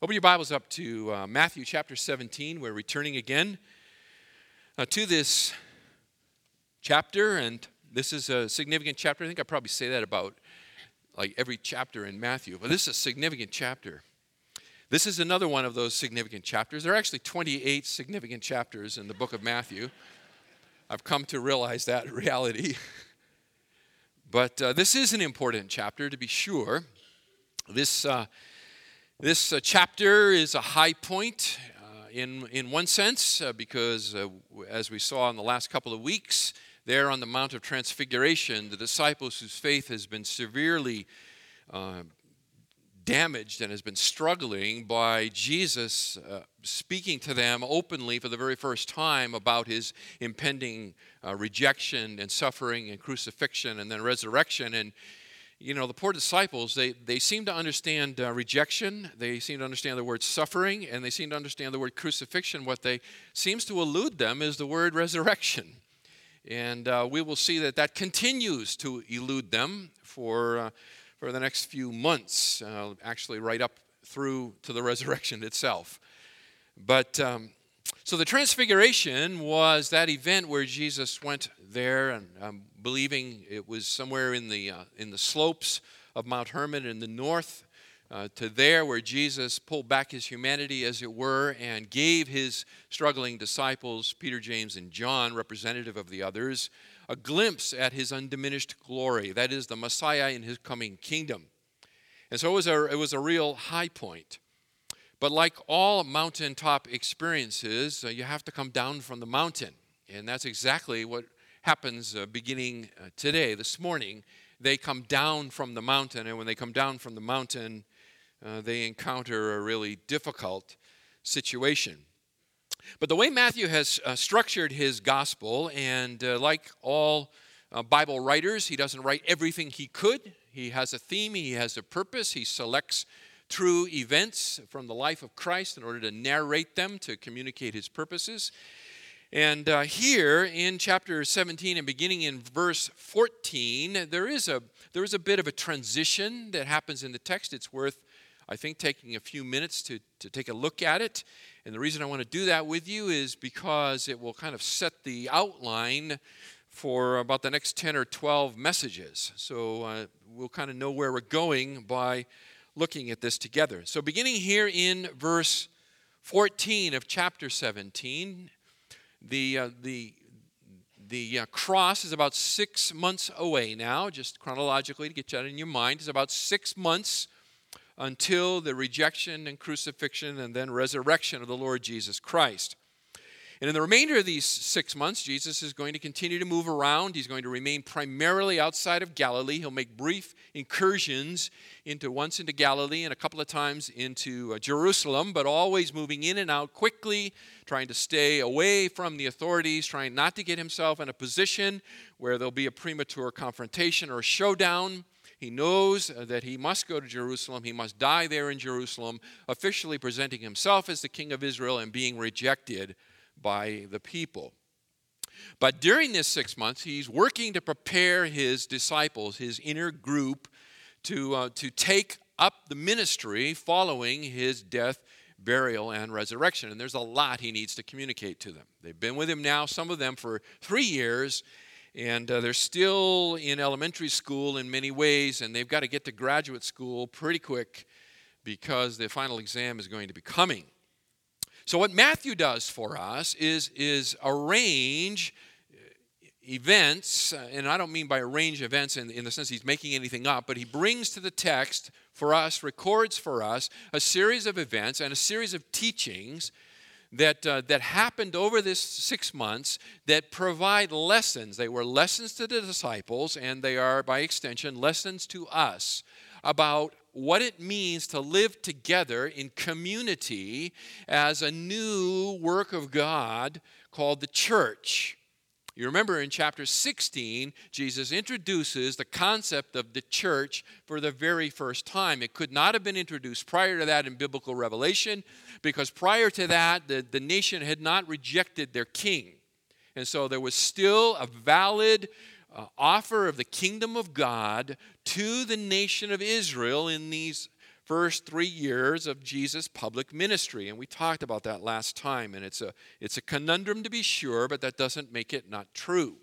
Open your Bibles up to uh, Matthew chapter 17. We're returning again uh, to this chapter, and this is a significant chapter. I think I probably say that about like every chapter in Matthew, but this is a significant chapter. This is another one of those significant chapters. There are actually 28 significant chapters in the book of Matthew. I've come to realize that reality. but uh, this is an important chapter, to be sure. This uh, this uh, chapter is a high point uh, in, in one sense, uh, because uh, as we saw in the last couple of weeks, there on the Mount of Transfiguration, the disciples whose faith has been severely uh, damaged and has been struggling by Jesus uh, speaking to them openly for the very first time about his impending rejection and suffering and crucifixion and then resurrection. And you know, the poor disciples, they, they seem to understand uh, rejection, they seem to understand the word suffering, and they seem to understand the word crucifixion. What they seems to elude them is the word resurrection. And uh, we will see that that continues to elude them for, uh, for the next few months, uh, actually, right up through to the resurrection itself. But um, so the Transfiguration was that event where Jesus went there, and I'm believing it was somewhere in the, uh, in the slopes of Mount Hermon in the north, uh, to there where Jesus pulled back his humanity, as it were, and gave his struggling disciples, Peter, James, and John, representative of the others, a glimpse at his undiminished glory. That is, the Messiah in his coming kingdom. And so it was a, it was a real high point. But like all mountaintop experiences, uh, you have to come down from the mountain. And that's exactly what happens uh, beginning uh, today, this morning. They come down from the mountain, and when they come down from the mountain, uh, they encounter a really difficult situation. But the way Matthew has uh, structured his gospel, and uh, like all Bible writers, he doesn't write everything he could. He has a theme, he has a purpose, he selects true events from the life of Christ in order to narrate them to communicate his purposes. And uh, here in chapter 17 and beginning in verse 14, there is, a, there is a bit of a transition that happens in the text. It's worth, I think, taking a few minutes to, to take a look at it. And the reason I want to do that with you is because it will kind of set the outline for about the next 10 or 12 messages. So uh, we'll kind of know where we're going by looking at this together. So, beginning here in verse 14 of chapter 17, the, uh, the, the uh, cross is about six months away now, just chronologically to get that in your mind. It's about six months until the rejection and crucifixion and then resurrection of the Lord Jesus Christ. And in the remainder of these six months, Jesus is going to continue to move around. He's going to remain primarily outside of Galilee. He'll make brief incursions into once into Galilee and a couple of times into uh, Jerusalem, but always moving in and out quickly, trying to stay away from the authorities, trying not to get himself in a position where there'll be a premature confrontation or a showdown. He knows uh, that he must go to Jerusalem. He must die there in Jerusalem, officially presenting himself as the king of Israel and being rejected by the people. But during this six months, he's working to prepare his disciples, his inner group, to, uh, to take up the ministry following his death, burial, and resurrection. And there's a lot he needs to communicate to them. They've been with him now, some of them for three years, and uh, they're still in elementary school in many ways, and they've got to get to graduate school pretty quick because the final exam is going to be coming. So, what Matthew does for us is, is arrange events, uh, and I don't mean by arrange events in, in the sense he's making anything up, but he brings to the text for us, records for us, a series of events and a series of teachings that, uh, that happened over this six months that provide lessons. They were lessons to the disciples, and they are, by extension, lessons to us about what it means to live together in community as a new work of God called the church. You remember in chapter 16, Jesus introduces the concept of the church for the very first time. It could not have been introduced prior to that in biblical revelation because prior to that, the, the nation had not rejected their king. And so there was still a valid uh, offer of the kingdom of God to the nation of Israel in these first three years of Jesus' public ministry. And we talked about that last time. And it's a, it's a conundrum to be sure, but that doesn't make it not true.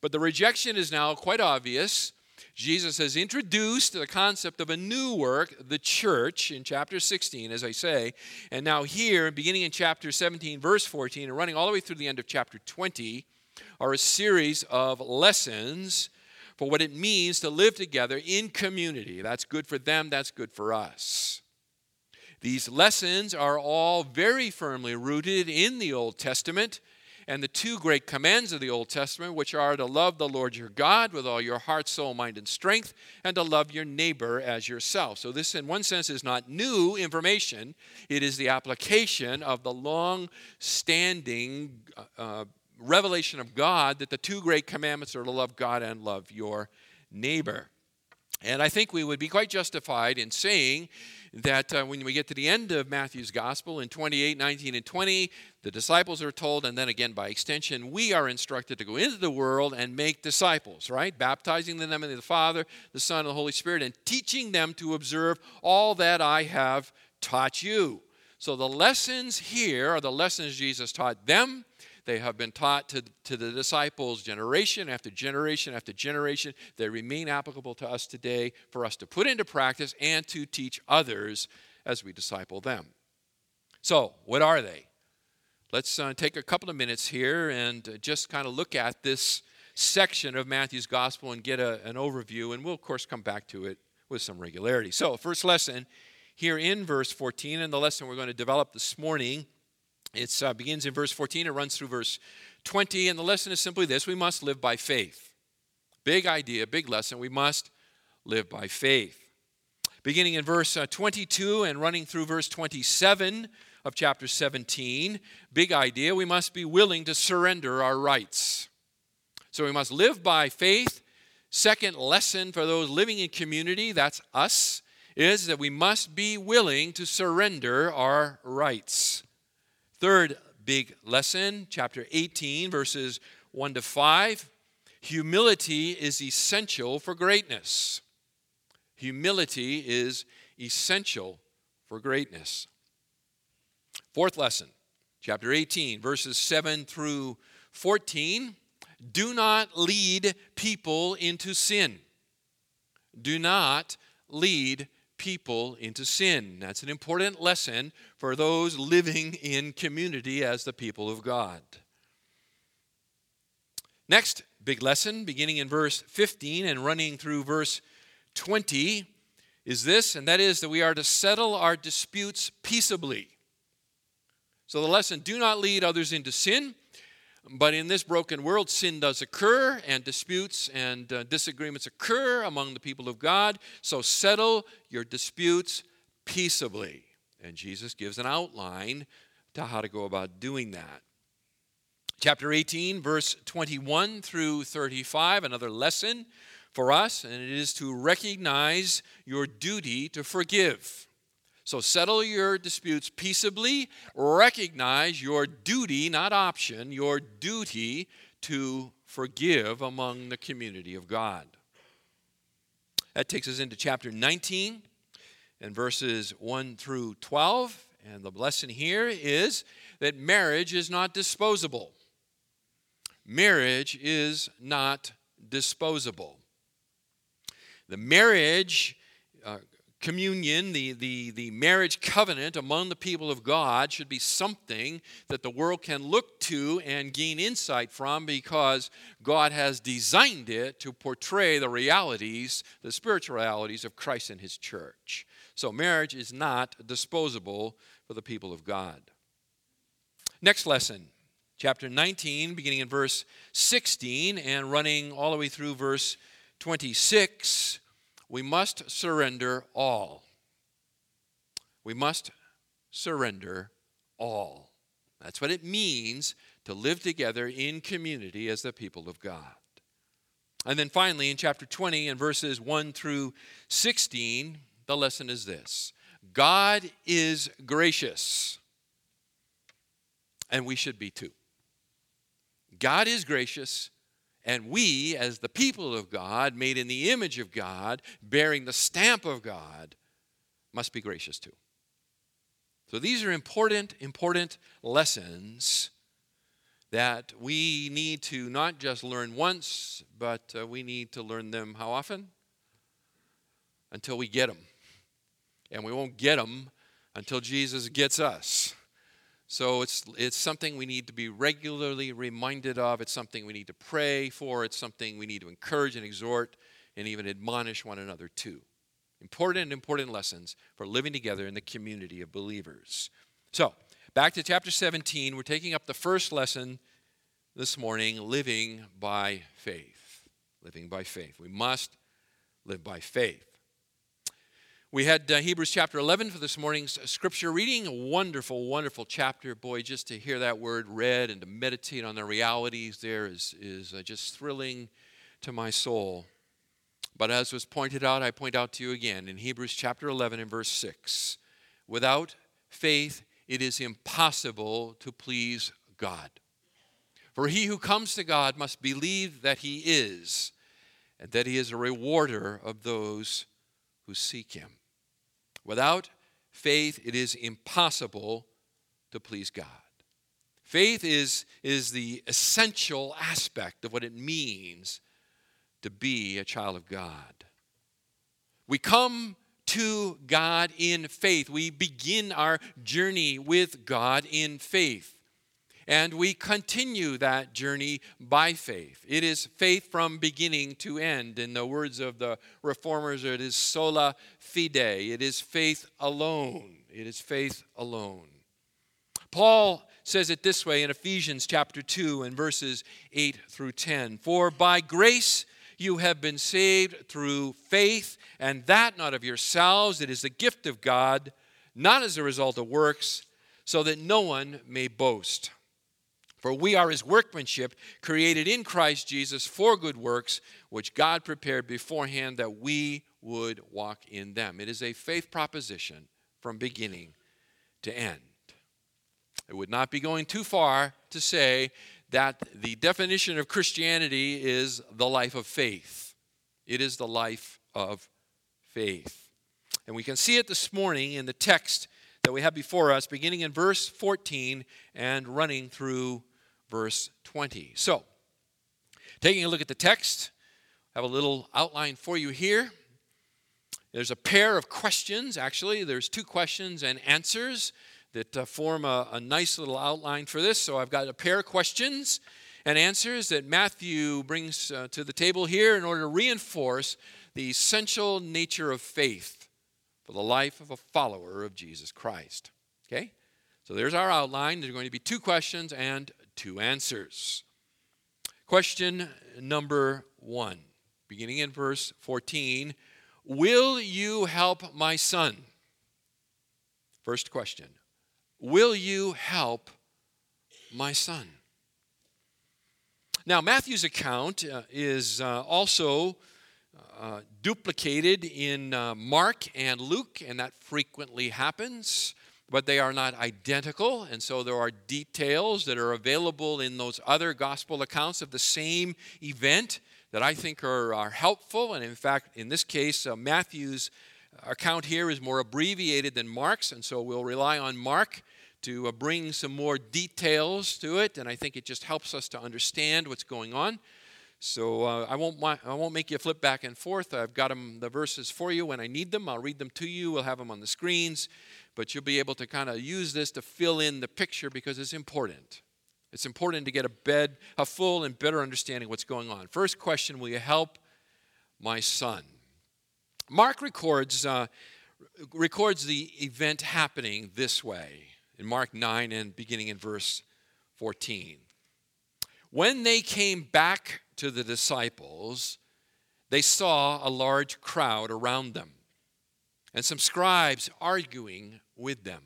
But the rejection is now quite obvious. Jesus has introduced the concept of a new work, the church, in chapter 16, as I say. And now, here, beginning in chapter 17, verse 14, and running all the way through the end of chapter 20, are a series of lessons for what it means to live together in community. That's good for them, that's good for us. These lessons are all very firmly rooted in the Old Testament and the two great commands of the Old Testament, which are to love the Lord your God with all your heart, soul, mind, and strength, and to love your neighbor as yourself. So, this, in one sense, is not new information, it is the application of the long standing uh, revelation of God that the two great commandments are to love God and love your neighbor. And I think we would be quite justified in saying that uh, when we get to the end of Matthew's gospel in 28, 19, and 20, the disciples are told, and then again by extension, we are instructed to go into the world and make disciples, right? Baptizing them in the Father, the Son, and the Holy Spirit, and teaching them to observe all that I have taught you. So the lessons here are the lessons Jesus taught them they have been taught to, to the disciples generation after generation after generation. They remain applicable to us today for us to put into practice and to teach others as we disciple them. So, what are they? Let's uh, take a couple of minutes here and uh, just kind of look at this section of Matthew's gospel and get a, an overview, and we'll, of course, come back to it with some regularity. So, first lesson here in verse 14, and the lesson we're going to develop this morning it uh, begins in verse 14, it runs through verse 20, and the lesson is simply this we must live by faith. Big idea, big lesson. We must live by faith. Beginning in verse uh, 22 and running through verse 27 of chapter 17, big idea, we must be willing to surrender our rights. So we must live by faith. Second lesson for those living in community, that's us, is that we must be willing to surrender our rights. Third big lesson, chapter 18, verses 1 to 5. Humility is essential for greatness. Humility is essential for greatness. Fourth lesson, chapter 18, verses 7 through 14. Do not lead people into sin. Do not lead people into sin. That's an important lesson for those living in community as the people of God. Next big lesson, beginning in verse 15 and running through verse 20, is this, and that is that we are to settle our disputes peaceably. So the lesson do not lead others into sin. But in this broken world, sin does occur, and disputes and uh, disagreements occur among the people of God. So settle your disputes peaceably. And Jesus gives an outline to how to go about doing that. Chapter 18, verse 21 through 35, another lesson for us, and it is to recognize your duty to forgive. So settle your disputes peaceably. Recognize your duty, not option, your duty to forgive among the community of God. That takes us into chapter 19 and verses 1 through 12. And the lesson here is that marriage is not disposable. Marriage is not disposable. The marriage uh, communion, the, the, the marriage covenant among the people of God, should be something that the world can look to and gain insight from because God has designed it to portray the realities, the spiritual realities of Christ and His church. So, marriage is not disposable for the people of God. Next lesson, chapter 19, beginning in verse 16 and running all the way through verse 26 we must surrender all. We must surrender all. That's what it means to live together in community as the people of God. And then finally, in chapter 20 and verses 1 through 16, the lesson is this God is gracious, and we should be too. God is gracious, and we, as the people of God, made in the image of God, bearing the stamp of God, must be gracious to. So these are important, important lessons that we need to not just learn once, but uh, we need to learn them how often? Until we get them. And we won't get them until Jesus gets us. So it's, it's something we need to be regularly reminded of. It's something we need to pray for. It's something we need to encourage and exhort and even admonish one another to. Important, important lessons for living together in the community of believers. So, back to chapter 17. We're taking up the first lesson this morning living by faith. Living by faith. We must live by faith. We had uh, Hebrews chapter 11 for this morning's scripture reading. A wonderful, wonderful chapter. Boy, just to hear that word read and to meditate on the realities there is, is uh, just thrilling to my soul. But as was pointed out, I point out to you again in Hebrews chapter 11 and verse 6 without faith, it is impossible to please God. For he who comes to God must believe that he is, and that he is a rewarder of those who seek him. Without faith, it is impossible to please God. Faith is, is the essential aspect of what it means to be a child of God. We come to God in faith. We begin our journey with God in faith. And we continue that journey by faith. It is faith from beginning to end. In the words of the reformers, it is sola fide. It is faith alone. It is faith alone. Paul says it this way in Ephesians chapter 2 and verses 8 through 10 For by grace you have been saved through faith, and that not of yourselves. It is the gift of God, not as a result of works, so that no one may boast. For we are his workmanship, created in Christ Jesus for good works, which God prepared beforehand that we would walk in them. It is a faith proposition from beginning to end. It would not be going too far to say that the definition of Christianity is the life of faith. It is the life of faith. And we can see it this morning in the text that we have before us, beginning in verse 14 and running through verse 20. So, taking a look at the text, I have a little outline for you here. There's a pair of questions, actually. There's two questions and answers that uh, form a, a nice little outline for this. So I've got a pair of questions and answers that Matthew brings uh, to the table here in order to reinforce the essential nature of faith for the life of a follower of Jesus Christ. Okay? So there's our outline. There's going to be two questions and two answers. Question number one, beginning in verse 14 Will you help my son? First question Will you help my son? Now, Matthew's account uh, is uh, also uh, duplicated in uh, Mark and Luke, and that frequently happens but they are not identical. And so there are details that are available in those other gospel accounts of the same event that I think are, are helpful. And in fact, in this case, uh, Matthew's account here is more abbreviated than Mark's. And so we'll rely on Mark to uh, bring some more details to it. And I think it just helps us to understand what's going on. So uh, I, won't, I won't make you flip back and forth. I've got them, the verses for you when I need them. I'll read them to you. We'll have them on the screens but you'll be able to kind of use this to fill in the picture because it's important. It's important to get a bed, a full and better understanding of what's going on. First question Will you help my son? Mark records, uh, records the event happening this way in Mark 9 and beginning in verse 14. When they came back to the disciples, they saw a large crowd around them and some scribes arguing with them.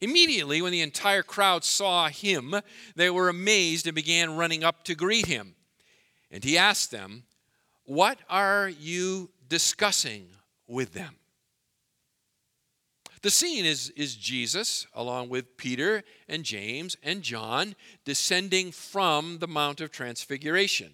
Immediately, when the entire crowd saw him, they were amazed and began running up to greet him. And he asked them, What are you discussing with them? The scene is, is Jesus, along with Peter and James and John, descending from the Mount of Transfiguration.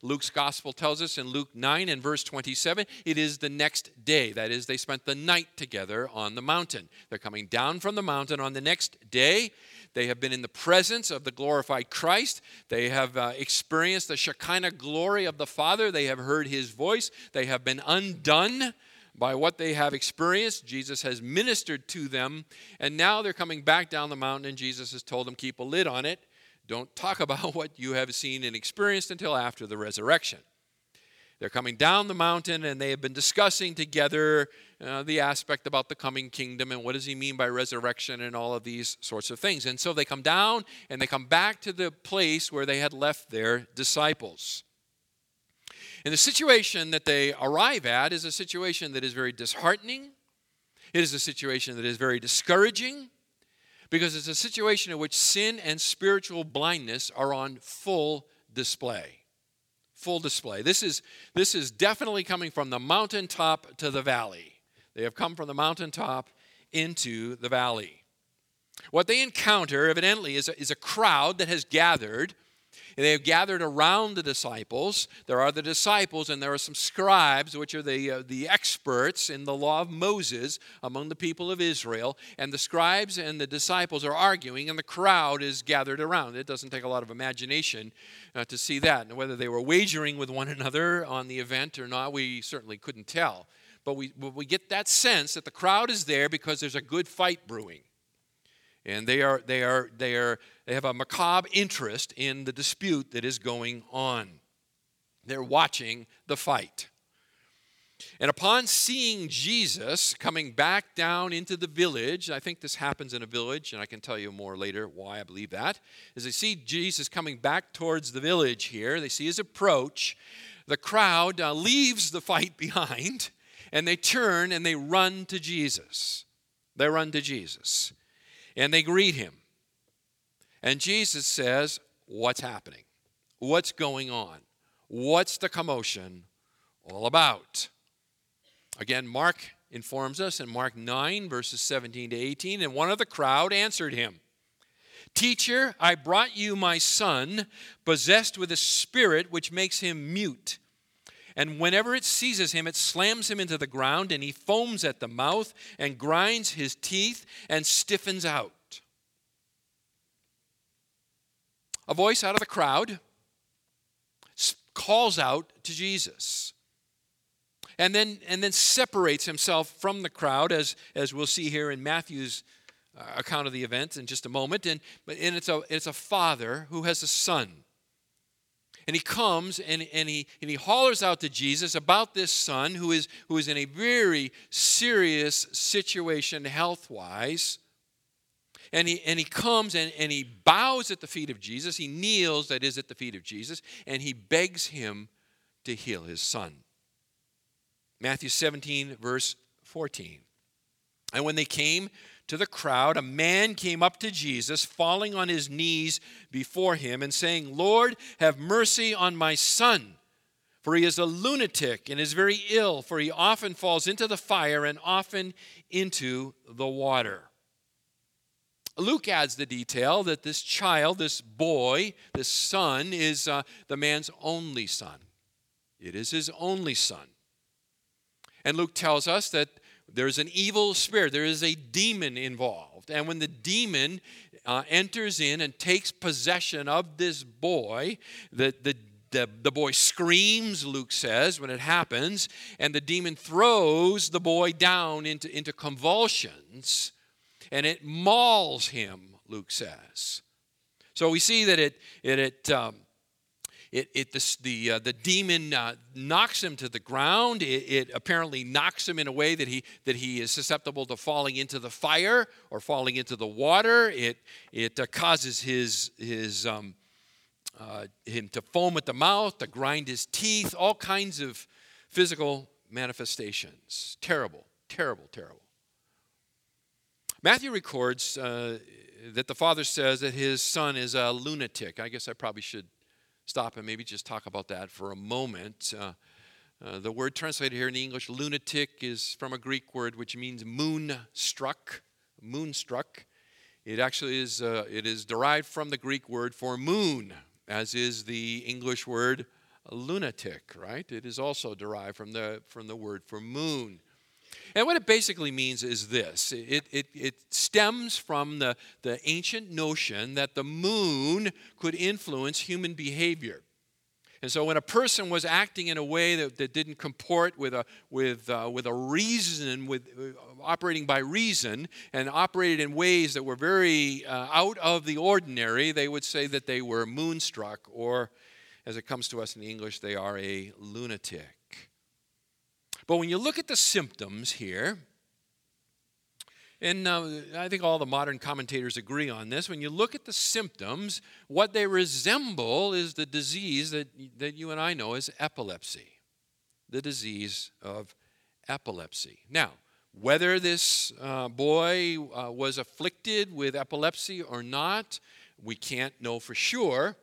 Luke's gospel tells us in Luke 9 and verse 27, it is the next day. That is, they spent the night together on the mountain. They're coming down from the mountain on the next day. They have been in the presence of the glorified Christ. They have uh, experienced the Shekinah glory of the Father. They have heard his voice. They have been undone by what they have experienced. Jesus has ministered to them, and now they're coming back down the mountain, and Jesus has told them, Keep a lid on it. Don't talk about what you have seen and experienced until after the resurrection. They're coming down the mountain and they have been discussing together uh, the aspect about the coming kingdom and what does he mean by resurrection and all of these sorts of things. And so they come down and they come back to the place where they had left their disciples. And the situation that they arrive at is a situation that is very disheartening. It is a situation that is very discouraging because it's a situation in which sin and spiritual blindness are on full display. Full display. This is, this is definitely coming from the mountaintop to the valley. They have come from the mountaintop into the valley. What they encounter, evidently, is a, is a crowd that has gathered they have gathered around the disciples. There are the disciples, and there are some scribes, which are the, uh, the experts in the law of Moses among the people of Israel. And the scribes and the disciples are arguing, and the crowd is gathered around. It doesn't take a lot of imagination uh, to see that. And whether they were wagering with one another on the event or not, we certainly couldn't tell. But we, we get that sense that the crowd is there because there's a good fight brewing. And they are, they are, they are they have a macabre interest in the dispute that is going on. They're watching the fight. And upon seeing Jesus coming back down into the village, I think this happens in a village, and I can tell you more later why I believe that. As they see Jesus coming back towards the village here, they see his approach, the crowd uh, leaves the fight behind, and they turn and they run to Jesus. They run to Jesus, and they greet him. And Jesus says, What's happening? What's going on? What's the commotion all about? Again, Mark informs us in Mark 9, verses 17 to 18, and one of the crowd answered him. Teacher, I brought you my son, possessed with a spirit which makes him mute. And whenever it seizes him, it slams him into the ground, and he foams at the mouth, and grinds his teeth, and stiffens out. A voice out of the crowd calls out to Jesus. And then, and then separates himself from the crowd, as, as we'll see here in Matthew's uh, account of the event in just a moment. And, and it's, a, it's a father who has a son. And he comes and, and, he, and he hollers out to Jesus about this son who is, who is in a very serious situation health wise. And he, and he comes and, and he bows at the feet of Jesus. He kneels, that is, at the feet of Jesus, and he begs him to heal his son. Matthew 17, verse 14. And when they came to the crowd, a man came up to Jesus, falling on his knees before him, and saying, Lord, have mercy on my son. For he is a lunatic and is very ill, for he often falls into the fire and often into the water. Luke adds the detail that this child, this boy, this son, is uh, the man's only son. It is his only son. And Luke tells us that there's an evil spirit, there is a demon involved. And when the demon uh, enters in and takes possession of this boy, the, the the, the boy screams, Luke says, when it happens, and the demon throws the boy down into, into convulsions and it mauls him, Luke says. So we see that it, it, it, um, it, it the, the, uh, the demon uh, knocks him to the ground. It, it, apparently knocks him in a way that he, that he is susceptible to falling into the fire or falling into the water. It, it uh, causes his, his, um, uh, him to foam at the mouth, to grind his teeth, all kinds of physical manifestations. Terrible, terrible, terrible. Matthew records uh, that the father says that his son is a lunatic. I guess I probably should stop and maybe just talk about that for a moment. Uh, uh, the word translated here in the English, lunatic, is from a Greek word which means moonstruck. Moonstruck. It actually is, uh, it is derived from the Greek word for moon, as is the English word lunatic, right? It is also derived from the, from the word for moon. And what it basically means is this it, it, it stems from the, the ancient notion that the moon could influence human behavior. And so when a person was acting in a way that, that didn't comport with a, with, uh, with a reason, with uh, operating by reason, and operated in ways that were very uh, out of the ordinary, they would say that they were moonstruck, or as it comes to us in English, they are a lunatic. But when you look at the symptoms here, and uh, I think all the modern commentators agree on this. When you look at the symptoms, what they resemble is the disease that, that you and I know as epilepsy. The disease of epilepsy. Now, whether this uh, boy uh, was afflicted with epilepsy or not, we can't know for sure.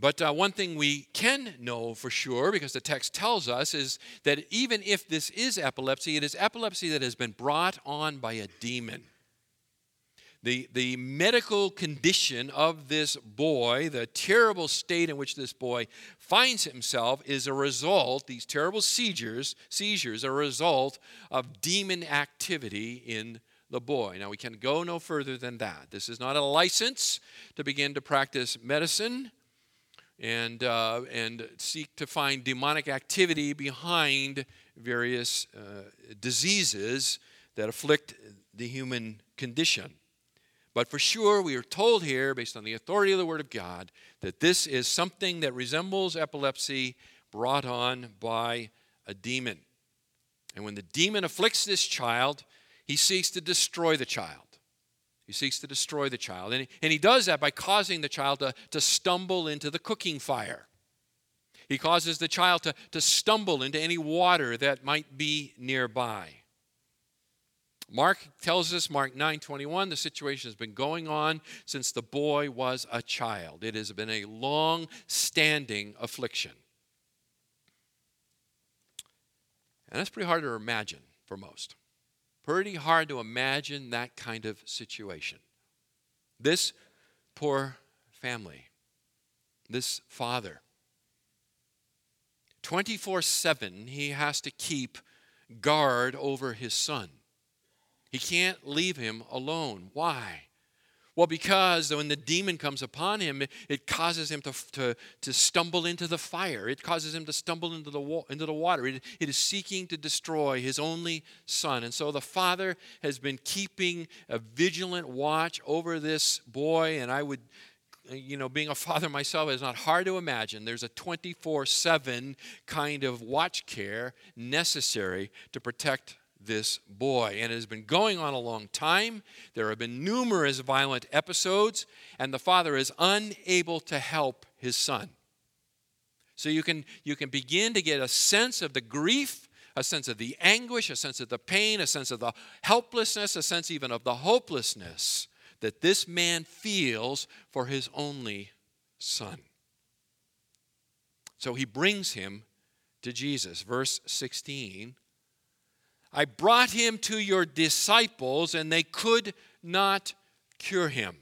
But uh, one thing we can know for sure, because the text tells us, is that even if this is epilepsy, it is epilepsy that has been brought on by a demon. The, the medical condition of this boy, the terrible state in which this boy finds himself, is a result, these terrible seizures, seizures are a result of demon activity in the boy. Now, we can go no further than that. This is not a license to begin to practice medicine and, uh, and seek to find demonic activity behind various uh, diseases that afflict the human condition. But for sure, we are told here, based on the authority of the Word of God, that this is something that resembles epilepsy brought on by a demon. And when the demon afflicts this child, he seeks to destroy the child. He seeks to destroy the child. And he, and he does that by causing the child to, to stumble into the cooking fire. He causes the child to, to stumble into any water that might be nearby. Mark tells us, Mark 9:21, the situation has been going on since the boy was a child. It has been a long standing affliction. And that's pretty hard to imagine for most. Pretty hard to imagine that kind of situation. This poor family, this father, 24 7, he has to keep guard over his son. He can't leave him alone. Why? Well, because when the demon comes upon him, it causes him to, to, to stumble into the fire. It causes him to stumble into the, into the water. It, it is seeking to destroy his only son. And so the father has been keeping a vigilant watch over this boy. And I would, you know, being a father myself, it's not hard to imagine. There's a 24 7 kind of watch care necessary to protect this boy. And it has been going on a long time. There have been numerous violent episodes, and the father is unable to help his son. So you can, you can begin to get a sense of the grief, a sense of the anguish, a sense of the pain, a sense of the helplessness, a sense even of the hopelessness that this man feels for his only son. So he brings him to Jesus. Verse 16 I brought him to your disciples, and they could not cure him.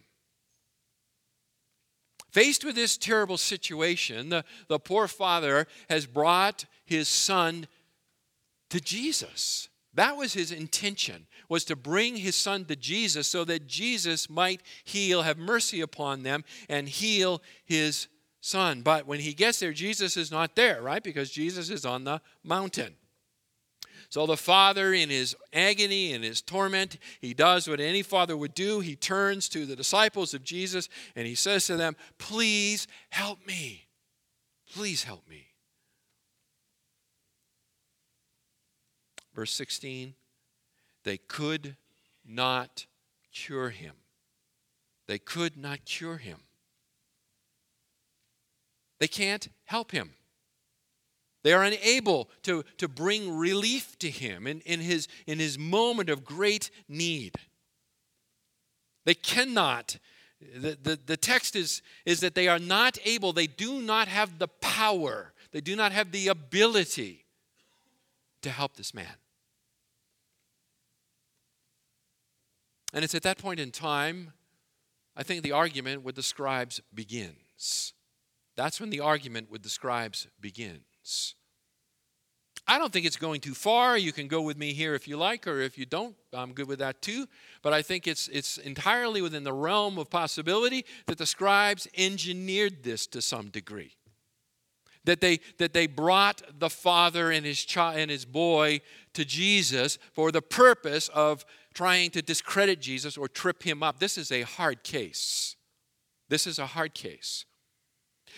Faced with this terrible situation, the, the poor father has brought his son to Jesus. That was his intention, was to bring his son to Jesus so that Jesus might heal, have mercy upon them, and heal his son. But when he gets there, Jesus is not there, right? Because Jesus is on the mountain. So the father, in his agony and his torment, he does what any father would do. He turns to the disciples of Jesus and he says to them, Please help me. Please help me. Verse 16, they could not cure him. They could not cure him. They can't help him. They are unable to, to bring relief to him in, in, his, in his moment of great need. They cannot. The, the, the text is, is that they are not able, they do not have the power, they do not have the ability to help this man. And it's at that point in time, I think the argument with the scribes begins. That's when the argument with the scribes begins. I don't think it's going too far. You can go with me here if you like, or if you don't, I'm good with that too. But I think it's, it's entirely within the realm of possibility that the scribes engineered this to some degree. That they, that they brought the father and his, child, and his boy to Jesus for the purpose of trying to discredit Jesus or trip him up. This is a hard case. This is a hard case.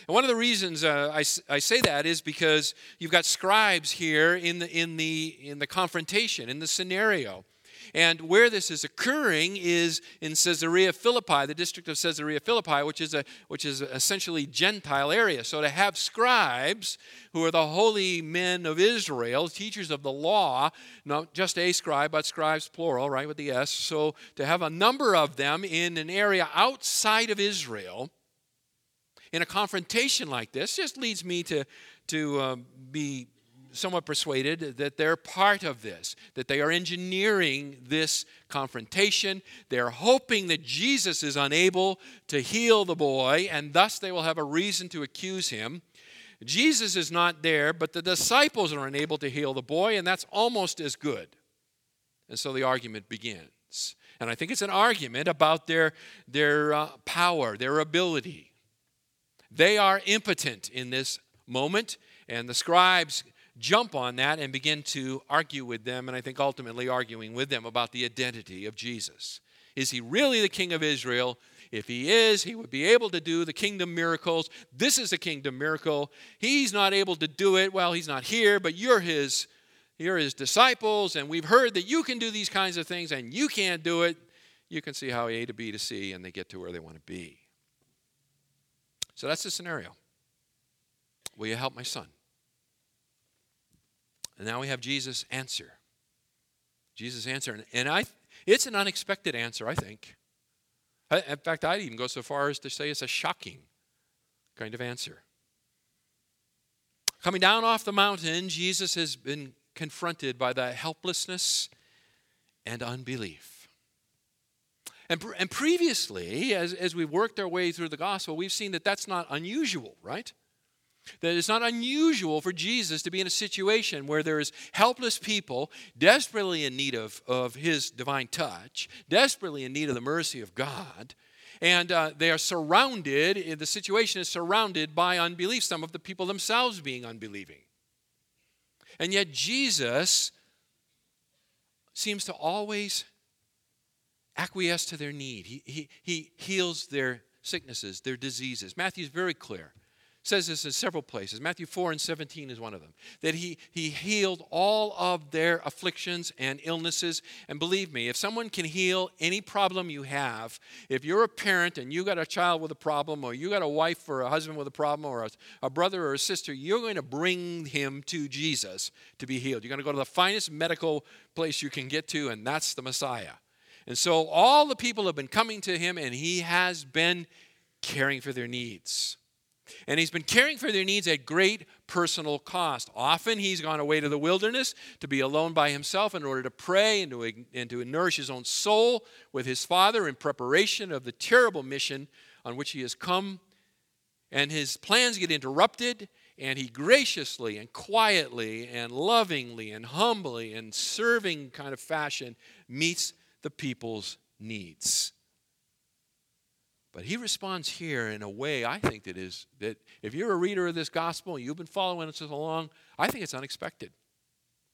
And one of the reasons uh, I, I say that is because you've got scribes here in the, in, the, in the confrontation, in the scenario. And where this is occurring is in Caesarea Philippi, the district of Caesarea Philippi, which is a which is essentially Gentile area. So to have scribes who are the holy men of Israel, teachers of the law, not just a scribe, but scribes plural, right, with the S. So to have a number of them in an area outside of Israel in a confrontation like this just leads me to, to um, be somewhat persuaded that they're part of this, that they are engineering this confrontation. They're hoping that Jesus is unable to heal the boy, and thus they will have a reason to accuse him. Jesus is not there, but the disciples are unable to heal the boy, and that's almost as good. And so the argument begins. And I think it's an argument about their, their uh, power, their ability. They are impotent in this moment, and the scribes jump on that and begin to argue with them, and I think ultimately arguing with them about the identity of Jesus. Is he really the king of Israel? If he is, he would be able to do the kingdom miracles. This is a kingdom miracle. He's not able to do it. Well, he's not here, but you're his you're his disciples and we've heard that you can do these kinds of things and you can't do it. You can see how A to B to C and they get to where they want to be. So that's the scenario. Will you help my son? And now we have Jesus' answer. Jesus' answer. And I, it's an unexpected answer, I think. In fact, I'd even go so far as to say it's a shocking kind of answer. Coming down off the mountain, Jesus has been confronted by the helplessness and unbelief. And, and previously, as, as we've worked our way through the gospel, we've seen that that's not unusual, right? That it's not unusual for Jesus to be in a situation where there's helpless people desperately in need of, of his divine touch, desperately in need of the mercy of God, and uh, they are surrounded, the situation is surrounded by unbelief, some of the people themselves being unbelieving. And yet Jesus seems to always acquiesce to their need. He, he, he heals their sicknesses, their diseases. Matthew's very clear. Says this in several places. Matthew 4 and 17 is one of them. That he, he healed all of their afflictions and illnesses. And believe me, if someone can heal any problem you have, if you're a parent and you got a child with a problem, or you got a wife or a husband with a problem, or a, a brother or a sister, you're going to bring him to Jesus to be healed. You're going to go to the finest medical place you can get to, and that's the Messiah. And so all the people have been coming to him, and he has been caring for their needs. And he's been caring for their needs at great personal cost. Often he's gone away to the wilderness to be alone by himself in order to pray and to, and to nourish his own soul with his Father in preparation of the terrible mission on which he has come. And his plans get interrupted, and he graciously and quietly and lovingly and humbly and serving kind of fashion meets the people's needs. But he responds here in a way I think that is that if you're a reader of this gospel and you've been following us along, I think it's unexpected.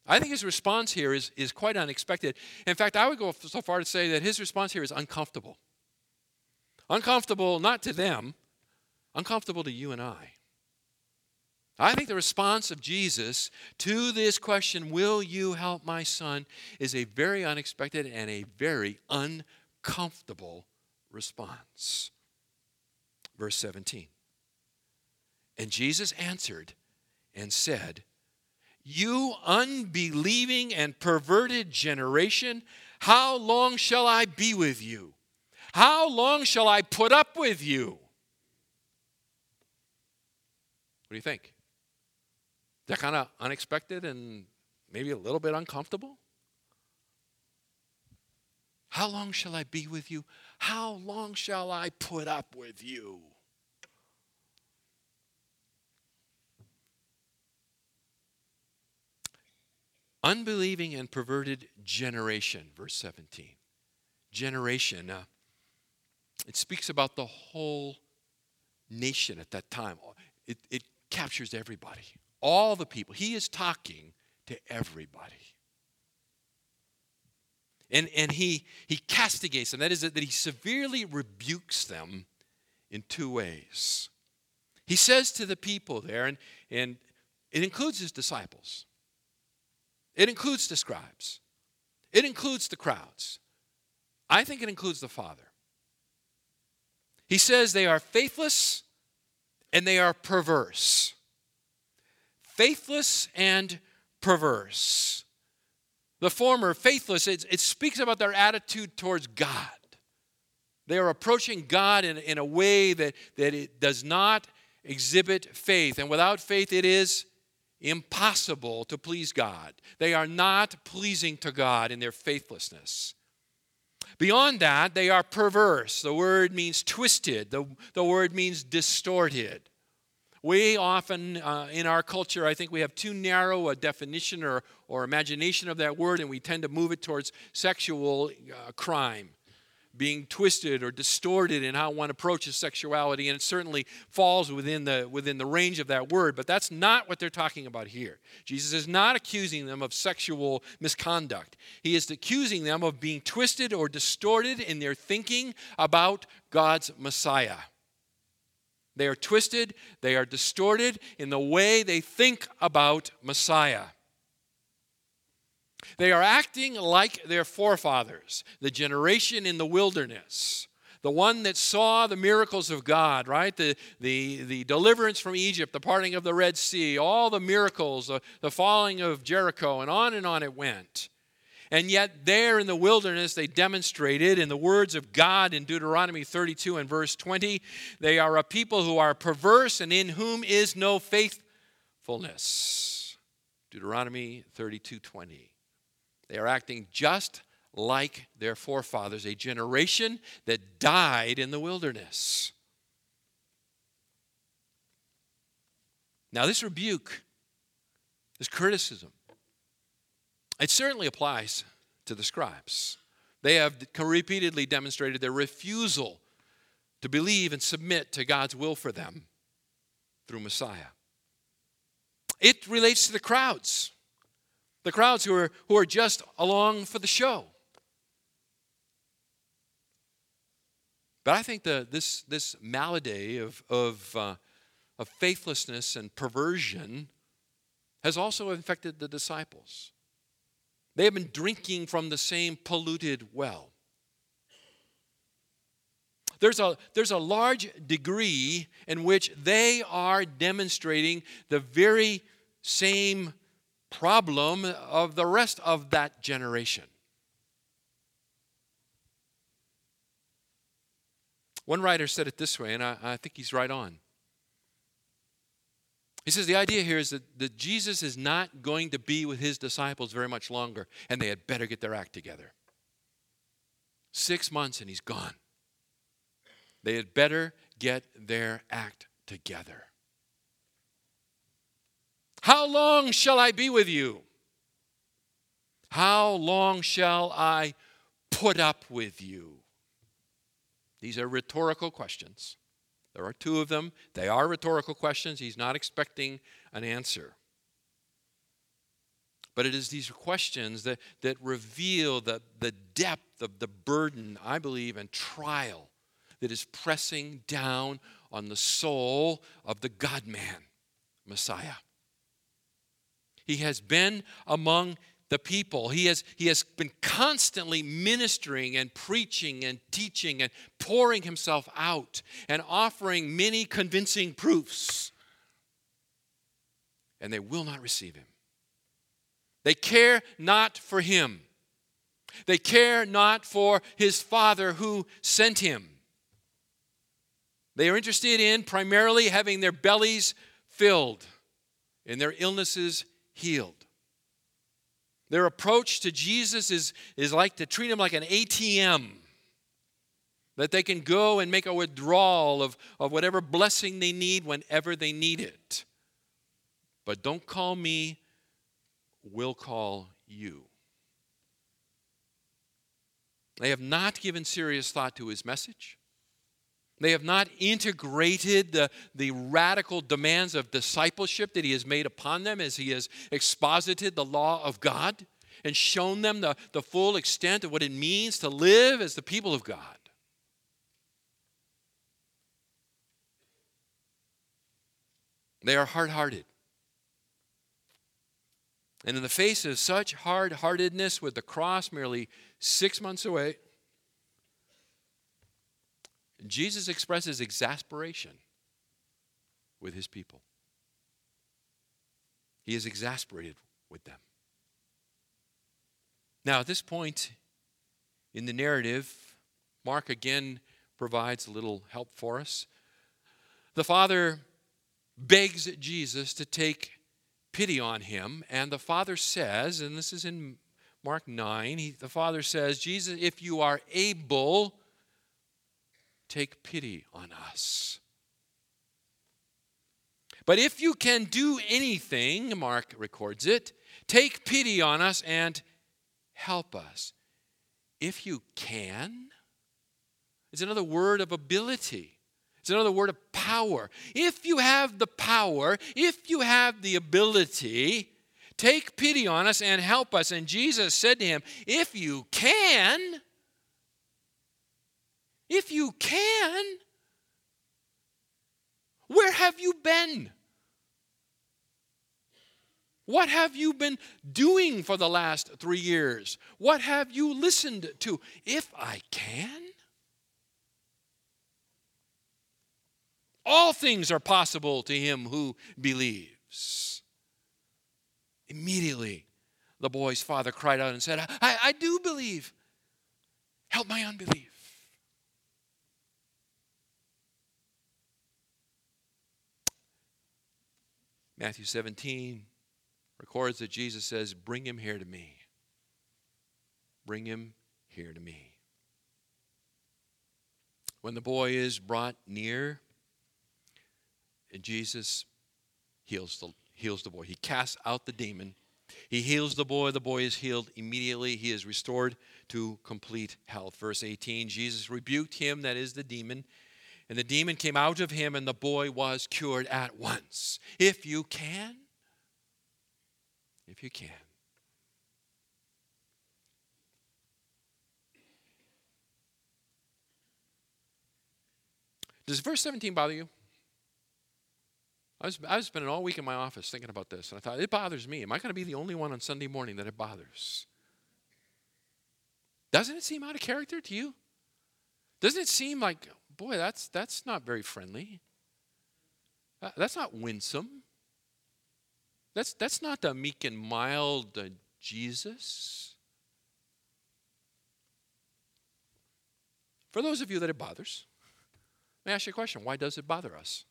I think his response here is, is quite unexpected. In fact, I would go so far to say that his response here is uncomfortable. Uncomfortable not to them, uncomfortable to you and I. I think the response of Jesus to this question, Will you help my son, is a very unexpected and a very uncomfortable response. Verse 17. And Jesus answered and said, You unbelieving and perverted generation, how long shall I be with you? How long shall I put up with you? What do you think? They're kind of unexpected and maybe a little bit uncomfortable. How long shall I be with you? How long shall I put up with you? Unbelieving and perverted generation, verse 17. Generation, uh, it speaks about the whole nation at that time, it, it captures everybody all the people. He is talking to everybody. And, and he, he castigates them. That is, that he severely rebukes them in two ways. He says to the people there, and, and it includes his disciples, it includes the scribes, it includes the crowds. I think it includes the Father. He says they are faithless and they are perverse. Faithless and perverse. The former, faithless, it, it speaks about their attitude towards God. They are approaching God in, in a way that, that it does not exhibit faith. And without faith, it is impossible to please God. They are not pleasing to God in their faithlessness. Beyond that, they are perverse. The word means twisted, the, the word means distorted. We often, uh, in our culture, I think we have too narrow a definition or, or imagination of that word, and we tend to move it towards sexual uh, crime being twisted or distorted in how one approaches sexuality and it certainly falls within the within the range of that word but that's not what they're talking about here. Jesus is not accusing them of sexual misconduct. He is accusing them of being twisted or distorted in their thinking about god's messiah they are twisted they are distorted in the way they think about messiah they are acting like their forefathers, the generation in the wilderness, the one that saw the miracles of God, right? The, the, the deliverance from Egypt, the parting of the Red Sea, all the miracles, the, the falling of Jericho, and on and on it went. And yet, there in the wilderness, they demonstrated, in the words of God in Deuteronomy 32 and verse 20, they are a people who are perverse and in whom is no faithfulness. Deuteronomy 32 20. They are acting just like their forefathers, a generation that died in the wilderness. Now, this rebuke, this criticism, it certainly applies to the scribes. They have repeatedly demonstrated their refusal to believe and submit to God's will for them through Messiah. It relates to the crowds the crowds who are, who are just along for the show. But I think the, this, this malady of, of, uh, of faithlessness and perversion has also infected the disciples. They have been drinking from the same polluted well. There's a, there's a large degree in which they are demonstrating the very same problem of the rest of that generation. One writer said it this way, and I, I, think he's right on. He says the idea here is that, that Jesus is not going to be with his disciples very much longer, and they had better get their act together. Six months and he's gone. They had better get their act together. How long shall I be with you? How long shall I put up with you? These are rhetorical questions. There are two of them. They are rhetorical questions. He's not expecting an answer. But it is these questions that, that reveal the, the depth of the burden, I believe, and trial that is pressing down on the soul of the God man, Messiah. He has been among the people. He has, he has been constantly ministering and preaching and teaching and pouring himself out and offering many convincing proofs. And they will not receive him. They care not for him. They care not for his Father who sent him. They are interested in primarily having their bellies filled and their illnesses healed. Their approach to Jesus is, is like to treat him like an ATM, that they can go and make a withdrawal of, of whatever blessing they need whenever they need it. But don't call me, we'll call you. They have not given serious thought to his message. They have not integrated the, the radical demands of discipleship that he has made upon them as he has exposited the law of God and shown them the, the full extent of what it means to live as the people of God. They are hard hearted. And in the face of such hard heartedness, with the cross merely six months away, Jesus expresses exasperation with his people. He is exasperated with them. Now, at this point in the narrative, Mark again provides a little help for us. The Father begs Jesus to take pity on him, and the Father says, and this is in Mark 9, he, the Father says, Jesus, if you are able, take pity on us. But if you can do anything, Mark records it, take pity on us and help us. If you can, it's another word of ability. It's another word of power. If you have the power, if you have the ability, take pity on us and help us. And Jesus said to him, If you can, if you can, where have you been? What have you been doing for the last three years? What have you listened to? If I can, all things are possible to him who believes. Immediately, the boy's father cried out and said, I, I do believe. Help my unbelief. Matthew 17 records that Jesus says, Bring him here to me. Bring him here to me. When the boy is brought near, and Jesus heals the, heals the boy. He casts out the demon. He heals the boy. The boy is healed immediately. He is restored to complete health. Verse 18 Jesus rebuked him, that is the demon, and the demon came out of him, and the boy was cured at once. If you can, if you can. Does verse 17 bother you? I was, I was spending all week in my office thinking about this, and I thought, it bothers me. Am I going to be the only one on Sunday morning that it bothers? Doesn't it seem out of character to you? Doesn't it seem like, boy, that's, that's not very friendly. Uh, that's not winsome. That's, that's not the meek and mild uh, Jesus. For those of you that it bothers, let me ask you a question. Why does it bother us?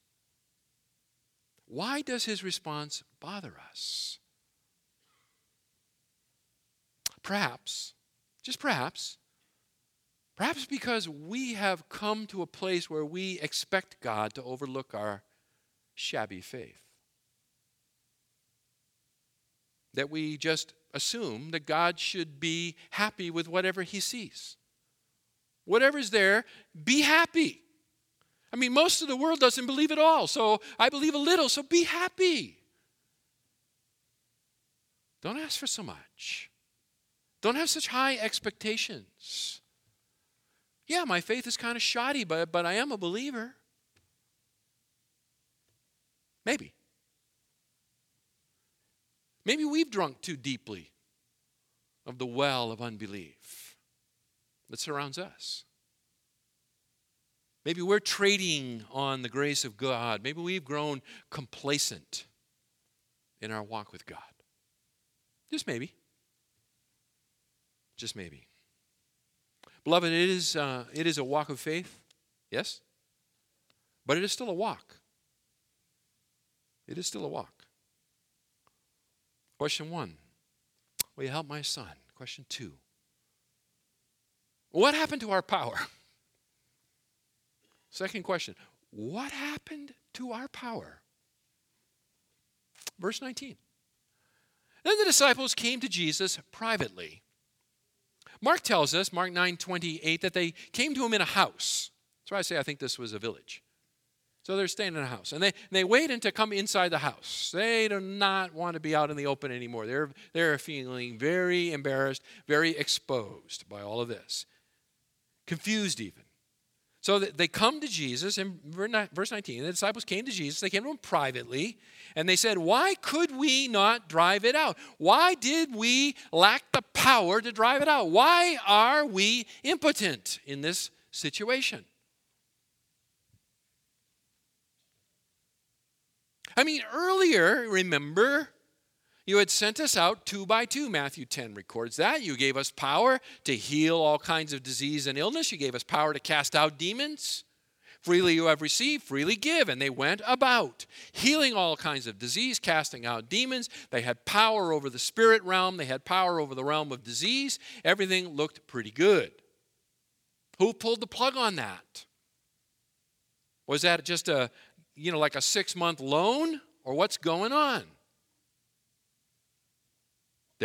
Why does his response bother us? Perhaps, just perhaps, Perhaps because we have come to a place where we expect God to overlook our shabby faith. That we just assume that God should be happy with whatever he sees. Whatever's there, be happy. I mean, most of the world doesn't believe at all, so I believe a little, so be happy. Don't ask for so much. Don't have such high expectations yeah, my faith is kind of shoddy, but, but I am a believer. Maybe. Maybe we've drunk too deeply of the well of unbelief that surrounds us. Maybe we're trading on the grace of God. Maybe we've grown complacent in our walk with God. Just maybe. Just maybe. Beloved, it is, uh, it is a walk of faith, yes? But it is still a walk. It is still a walk. Question one Will you help my son? Question two What happened to our power? Second question What happened to our power? Verse 19. Then the disciples came to Jesus privately. Mark tells us, Mark 9 28, that they came to him in a house. That's why I say I think this was a village. So they're staying in a house. And they, they wait to come inside the house. They do not want to be out in the open anymore. They're, they're feeling very embarrassed, very exposed by all of this, confused even. So they come to Jesus in verse 19. The disciples came to Jesus. They came to him privately and they said, Why could we not drive it out? Why did we lack the power to drive it out? Why are we impotent in this situation? I mean, earlier, remember, you had sent us out two by two. Matthew 10 records that. You gave us power to heal all kinds of disease and illness. You gave us power to cast out demons. Freely you have received, freely give. And they went about healing all kinds of disease, casting out demons. They had power over the spirit realm, they had power over the realm of disease. Everything looked pretty good. Who pulled the plug on that? Was that just a, you know, like a six month loan? Or what's going on?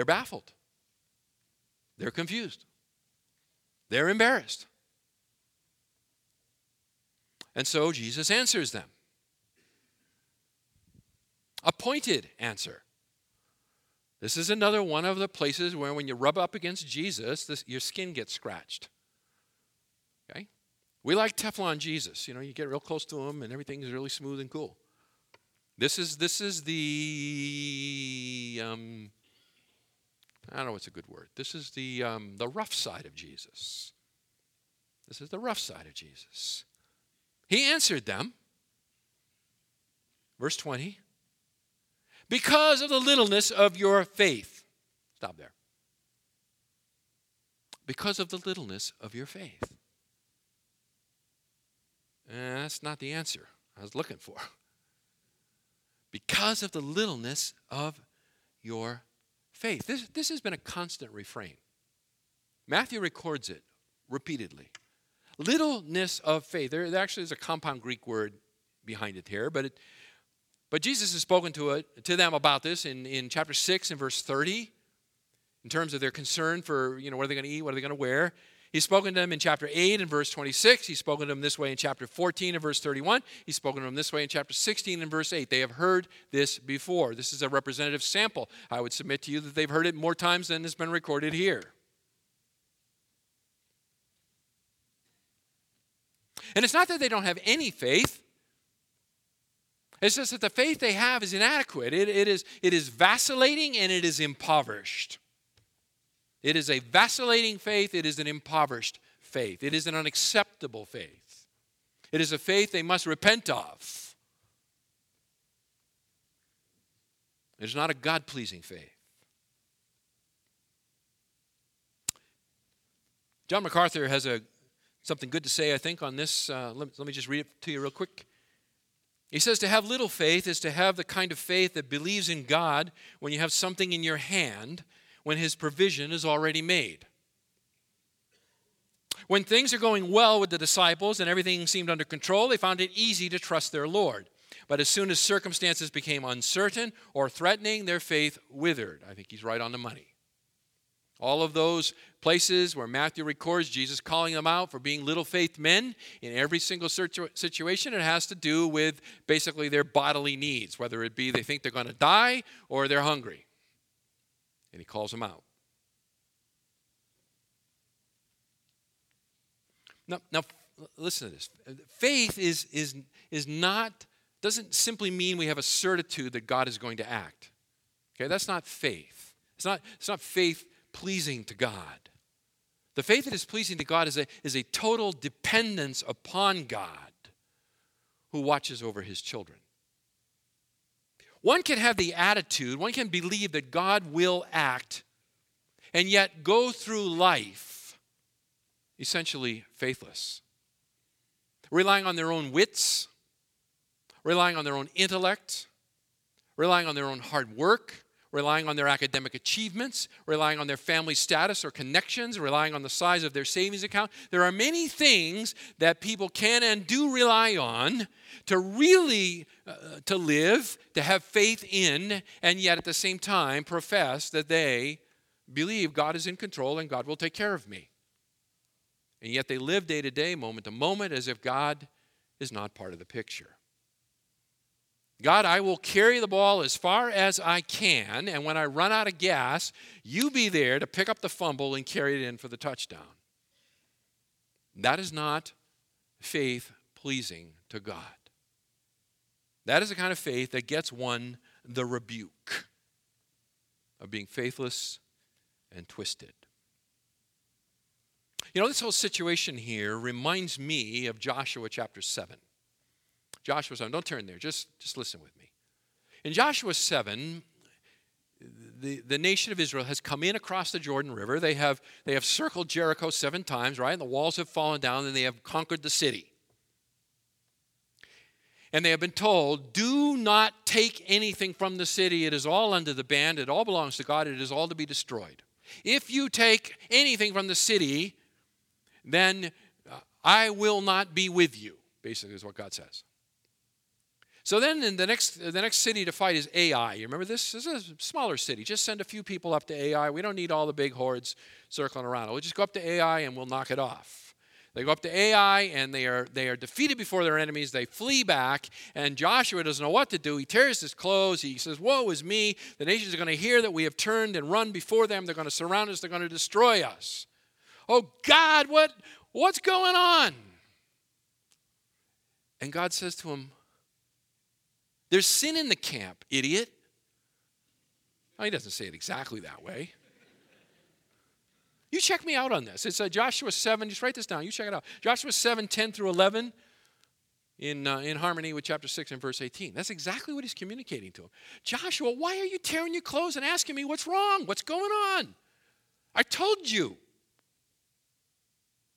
They're baffled. They're confused. They're embarrassed. And so Jesus answers them. A pointed answer. This is another one of the places where when you rub up against Jesus, this, your skin gets scratched. Okay? We like Teflon Jesus. You know, you get real close to him and everything is really smooth and cool. This is this is the um, I don't know what's a good word. This is the, um, the rough side of Jesus. This is the rough side of Jesus. He answered them. Verse 20. Because of the littleness of your faith. Stop there. Because of the littleness of your faith. Eh, that's not the answer I was looking for. Because of the littleness of your faith. This, this has been a constant refrain. Matthew records it repeatedly. Littleness of faith. There, there actually is a compound Greek word behind it here, but it, but Jesus has spoken to it to them about this in, in chapter 6 and verse 30 in terms of their concern for, you know, what are they going to eat, what are they going to wear. He's spoken to them in chapter 8 and verse 26. He's spoken to them this way in chapter 14 and verse 31. He's spoken to them this way in chapter 16 and verse 8. They have heard this before. This is a representative sample. I would submit to you that they've heard it more times than has been recorded here. And it's not that they don't have any faith. It's just that the faith they have is inadequate. It, it, is, it is vacillating and it is impoverished. It is a vacillating faith, it is an impoverished faith, it is an unacceptable faith. It is a faith they must repent of. It is not a God pleasing faith. John MacArthur has a, something good to say, I think, on this. Uh, let, let me just read it to you real quick. He says to have little faith is to have the kind of faith that believes in God when you have something in your hand when his provision is already made. When things are going well with the disciples and everything seemed under control, they found it easy to trust their Lord. But as soon as circumstances became uncertain or threatening, their faith withered. I think he's right on the money. All of those places where Matthew records Jesus calling them out for being little faith men in every single situation, it has to do with basically their bodily needs, whether it be they think they're going to die or they're hungry and he calls them out. Now, now listen to this. Faith is, is, is not, doesn't simply mean we have a certitude that God is going to act. Okay, that's not faith. It's not, it's not faith pleasing to God. The faith that is pleasing to God is a, is a total dependence upon God who watches over his children. One can have the attitude, one can believe that God will act, and yet go through life essentially faithless, relying on their own wits, relying on their own intellect, relying on their own hard work, relying on their academic achievements, relying on their family status or connections, relying on the size of their savings account. There are many things that people can and do rely on to really uh, to live, to have faith in, and yet at the same time profess that they believe God is in control and God will take care of me. And yet they live day to day, moment to moment, as if God is not part of the picture. God, I will carry the ball as far as I can, and when I run out of gas, you be there to pick up the fumble and carry it in for the touchdown. That is not faith pleasing to God. That is the kind of faith that gets one the rebuke of being faithless and twisted. You know, this whole situation here reminds me of Joshua chapter 7. Joshua 7, don't turn there, just, just listen with me. In Joshua 7, the, the nation of Israel has come in across the Jordan River. They have, they have circled Jericho seven times, right? And the walls have fallen down and they have conquered the city. And they have been told, do not take anything from the city. It is all under the band. It all belongs to God. It is all to be destroyed. If you take anything from the city, then uh, I will not be with you, basically, is what God says. So then in the next, the next city to fight is Ai. You remember this? This is a smaller city. Just send a few people up to Ai. We don't need all the big hordes circling around. We'll just go up to Ai and we'll knock it off. They go up to Ai and they are, they are defeated before their enemies. They flee back, and Joshua doesn't know what to do. He tears his clothes. He says, Woe is me. The nations are going to hear that we have turned and run before them. They're going to surround us. They're going to destroy us. Oh, God, what, what's going on? And God says to him, There's sin in the camp, idiot. Well, he doesn't say it exactly that way. You check me out on this. It's uh, Joshua 7. Just write this down. You check it out. Joshua 7, 10 through 11, in, uh, in harmony with chapter 6 and verse 18. That's exactly what he's communicating to him. Joshua, why are you tearing your clothes and asking me what's wrong? What's going on? I told you.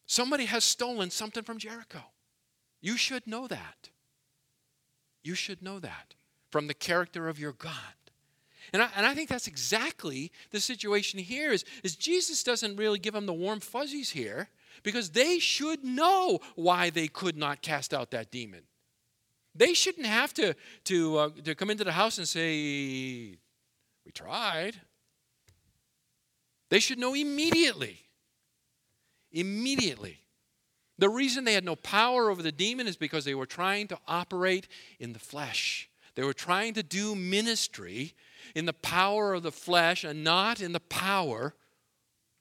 Somebody has stolen something from Jericho. You should know that. You should know that from the character of your God. And I, and I think that's exactly the situation here is, is Jesus doesn't really give them the warm fuzzies here because they should know why they could not cast out that demon. They shouldn't have to, to, uh, to come into the house and say, We tried. They should know immediately. Immediately. The reason they had no power over the demon is because they were trying to operate in the flesh. They were trying to do ministry in the power of the flesh and not in the power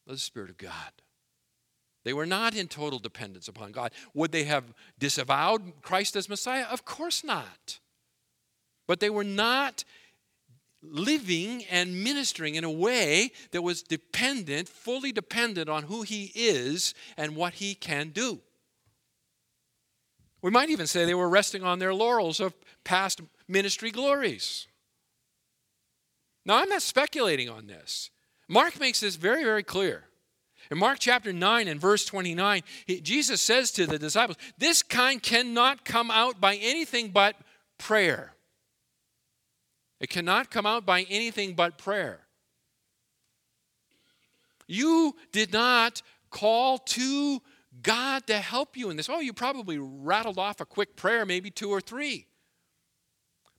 of the Spirit of God. They were not in total dependence upon God. Would they have disavowed Christ as Messiah? Of course not. But they were not living and ministering in a way that was dependent, fully dependent on who He is and what He can do. We might even say they were resting on their laurels of past ministry glories. Now, I'm not speculating on this. Mark makes this very, very clear. In Mark chapter 9 and verse 29, he, Jesus says to the disciples, This kind cannot come out by anything but prayer. It cannot come out by anything but prayer. You did not call to God to help you in this. Oh, you probably rattled off a quick prayer, maybe two or three.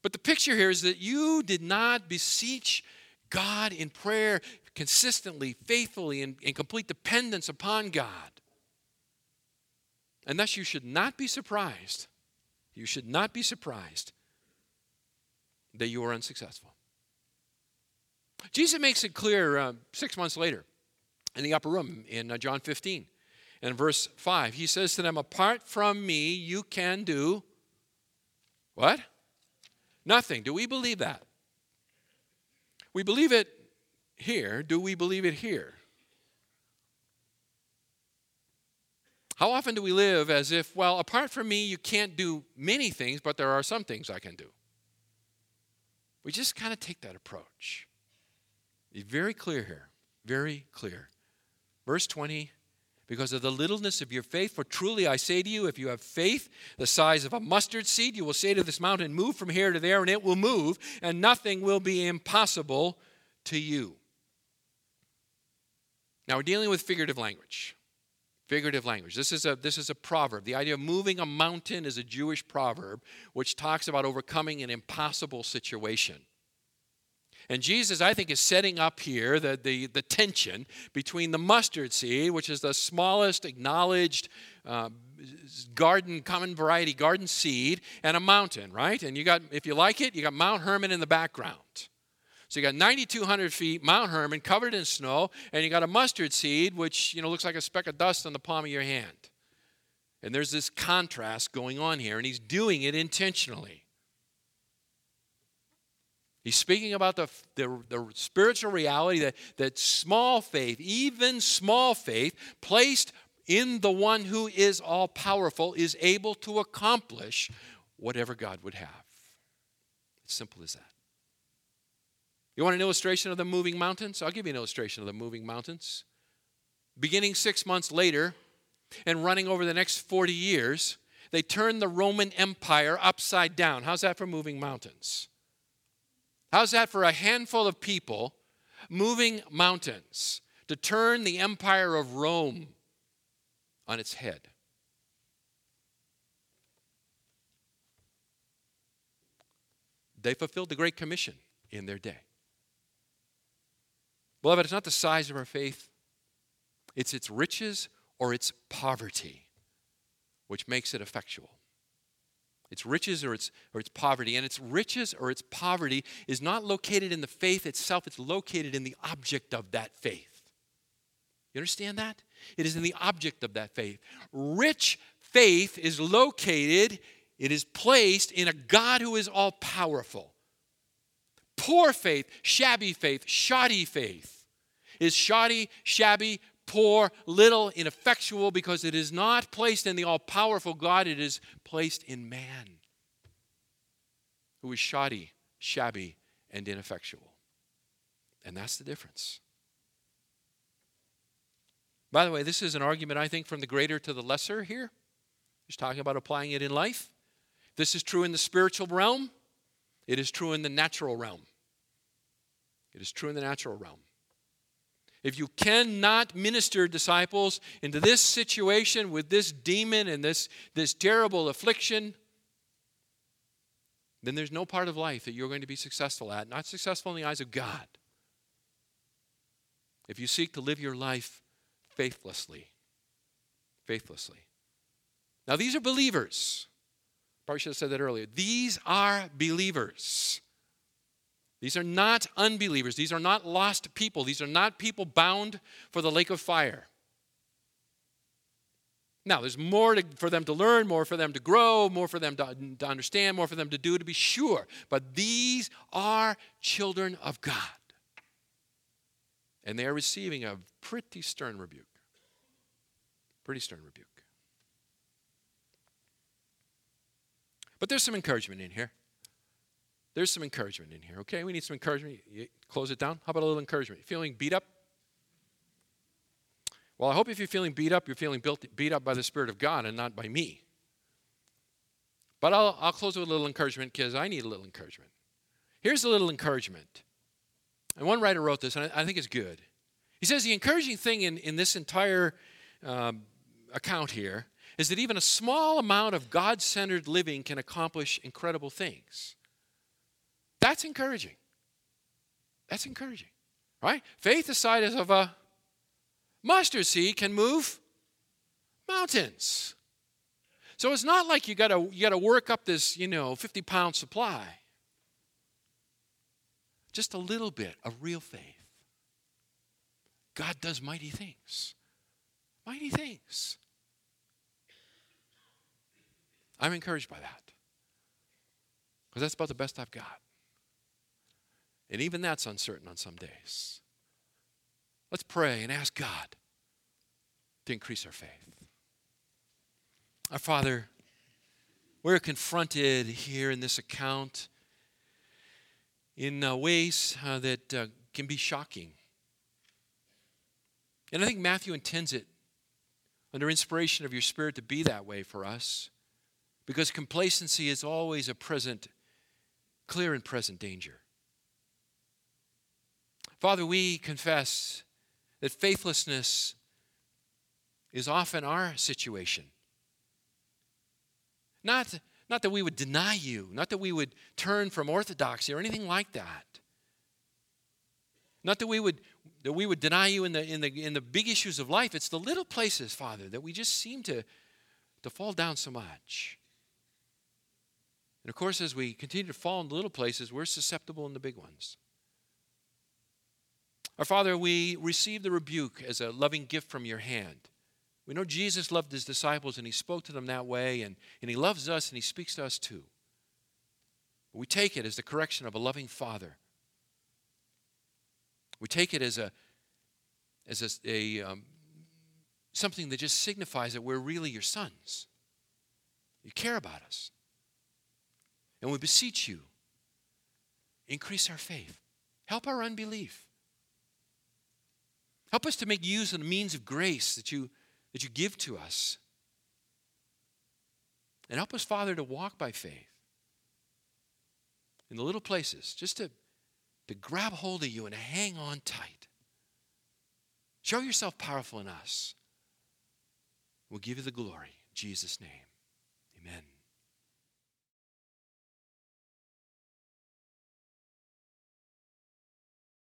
But the picture here is that you did not beseech God in prayer consistently, faithfully, in, in complete dependence upon God. And thus, you should not be surprised. You should not be surprised that you are unsuccessful. Jesus makes it clear uh, six months later in the upper room in uh, John 15 and verse 5. He says to them, Apart from me, you can do what? Nothing. Do we believe that? We believe it here. Do we believe it here? How often do we live as if, well, apart from me, you can't do many things, but there are some things I can do? We just kind of take that approach. Be very clear here. Very clear. Verse 20 because of the littleness of your faith. For truly I say to you, if you have faith the size of a mustard seed, you will say to this mountain, Move from here to there, and it will move, and nothing will be impossible to you. Now we're dealing with figurative language. Figurative language. This is a this is a proverb. The idea of moving a mountain is a Jewish proverb which talks about overcoming an impossible situation. And Jesus, I think, is setting up here the, the, the tension between the mustard seed, which is the smallest acknowledged uh, garden, common variety garden seed, and a mountain, right? And you got, if you like it, you got Mount Hermon in the background. So you got 9,200 feet, Mount Hermon, covered in snow, and you got a mustard seed, which you know looks like a speck of dust on the palm of your hand. And there's this contrast going on here, and he's doing it intentionally. He's speaking about the, the, the, spiritual reality that, that small faith, even small faith, placed in the one who is all powerful, is able to accomplish whatever God would have. It's simple as that. You want an illustration of the moving mountains? I'll give you an illustration of the moving mountains. Beginning six months later and running over the next 40 years, they turned the Roman Empire upside down. How's that for moving mountains? How's that for a handful of people moving mountains to turn the empire of Rome on its head? They fulfilled the Great Commission in their day. Beloved, it's not the size of our faith, it's its riches or its poverty which makes it effectual. Its riches or its, or its poverty. And its riches or its poverty is not located in the faith itself, it's located in the object of that faith. You understand that? It is in the object of that faith. Rich faith is located, it is placed in a God who is all powerful. Poor faith, shabby faith, shoddy faith is shoddy, shabby, poor, little, ineffectual because it is not placed in the all powerful God, it is placed in man who is shoddy, shabby, and ineffectual. And that's the difference. By the way, this is an argument, I think, from the greater to the lesser here. He's talking about applying it in life. This is true in the spiritual realm, it is true in the natural realm. It is true in the natural realm. If you cannot minister disciples into this situation with this demon and this, this terrible affliction, then there's no part of life that you're going to be successful at, not successful in the eyes of God. If you seek to live your life faithlessly, faithlessly. Now, these are believers. Probably should have said that earlier. These are believers. These are not unbelievers. These are not lost people. These are not people bound for the lake of fire. Now, there's more to, for them to learn, more for them to grow, more for them to, to understand, more for them to do, to be sure. But these are children of God. And they are receiving a pretty stern rebuke. Pretty stern rebuke. But there's some encouragement in here. There's some encouragement in here, okay? We need some encouragement. You close it down. How about a little encouragement? Feeling beat up? Well, I hope if you're feeling beat up, you're feeling built, beat up by the Spirit of God and not by me. But I'll, I'll close with a little encouragement because I need a little encouragement. Here's a little encouragement. And one writer wrote this, and I, I think it's good. He says the encouraging thing in, in this entire um, account here is that even a small amount of God centered living can accomplish incredible things. That's encouraging. That's encouraging, right? Faith the size of a mustard seed can move mountains. So it's not like you gotta you gotta work up this, you know, 50 pound supply. Just a little bit of real faith. God does mighty things. Mighty things. I'm encouraged by that. Because that's about the best I've got. And even that's uncertain on some days. Let's pray and ask God to increase our faith. Our Father, we're confronted here in this account in uh, ways uh, that uh, can be shocking. And I think Matthew intends it under inspiration of your Spirit to be that way for us because complacency is always a present, clear and present danger. Father, we confess that faithlessness is often our situation. Not, not that we would deny you, not that we would turn from orthodoxy or anything like that. Not that we would that we would deny you in the in the in the big issues of life. It's the little places, Father, that we just seem to to fall down so much. And of course, as we continue to fall in the little places, we're susceptible in the big ones. Our Father, we receive the rebuke as a loving gift from your hand. We know Jesus loved his disciples and he spoke to them that way, and, and he loves us and he speaks to us too. We take it as the correction of a loving Father. We take it as a as a, a um, something that just signifies that we're really your sons. You care about us. And we beseech you, increase our faith. Help our unbelief. Help us to make use of the means of grace that you, that you give to us. And help us, Father, to walk by faith in the little places, just to, to grab hold of you and hang on tight. Show yourself powerful in us. We'll give you the glory. In Jesus' name.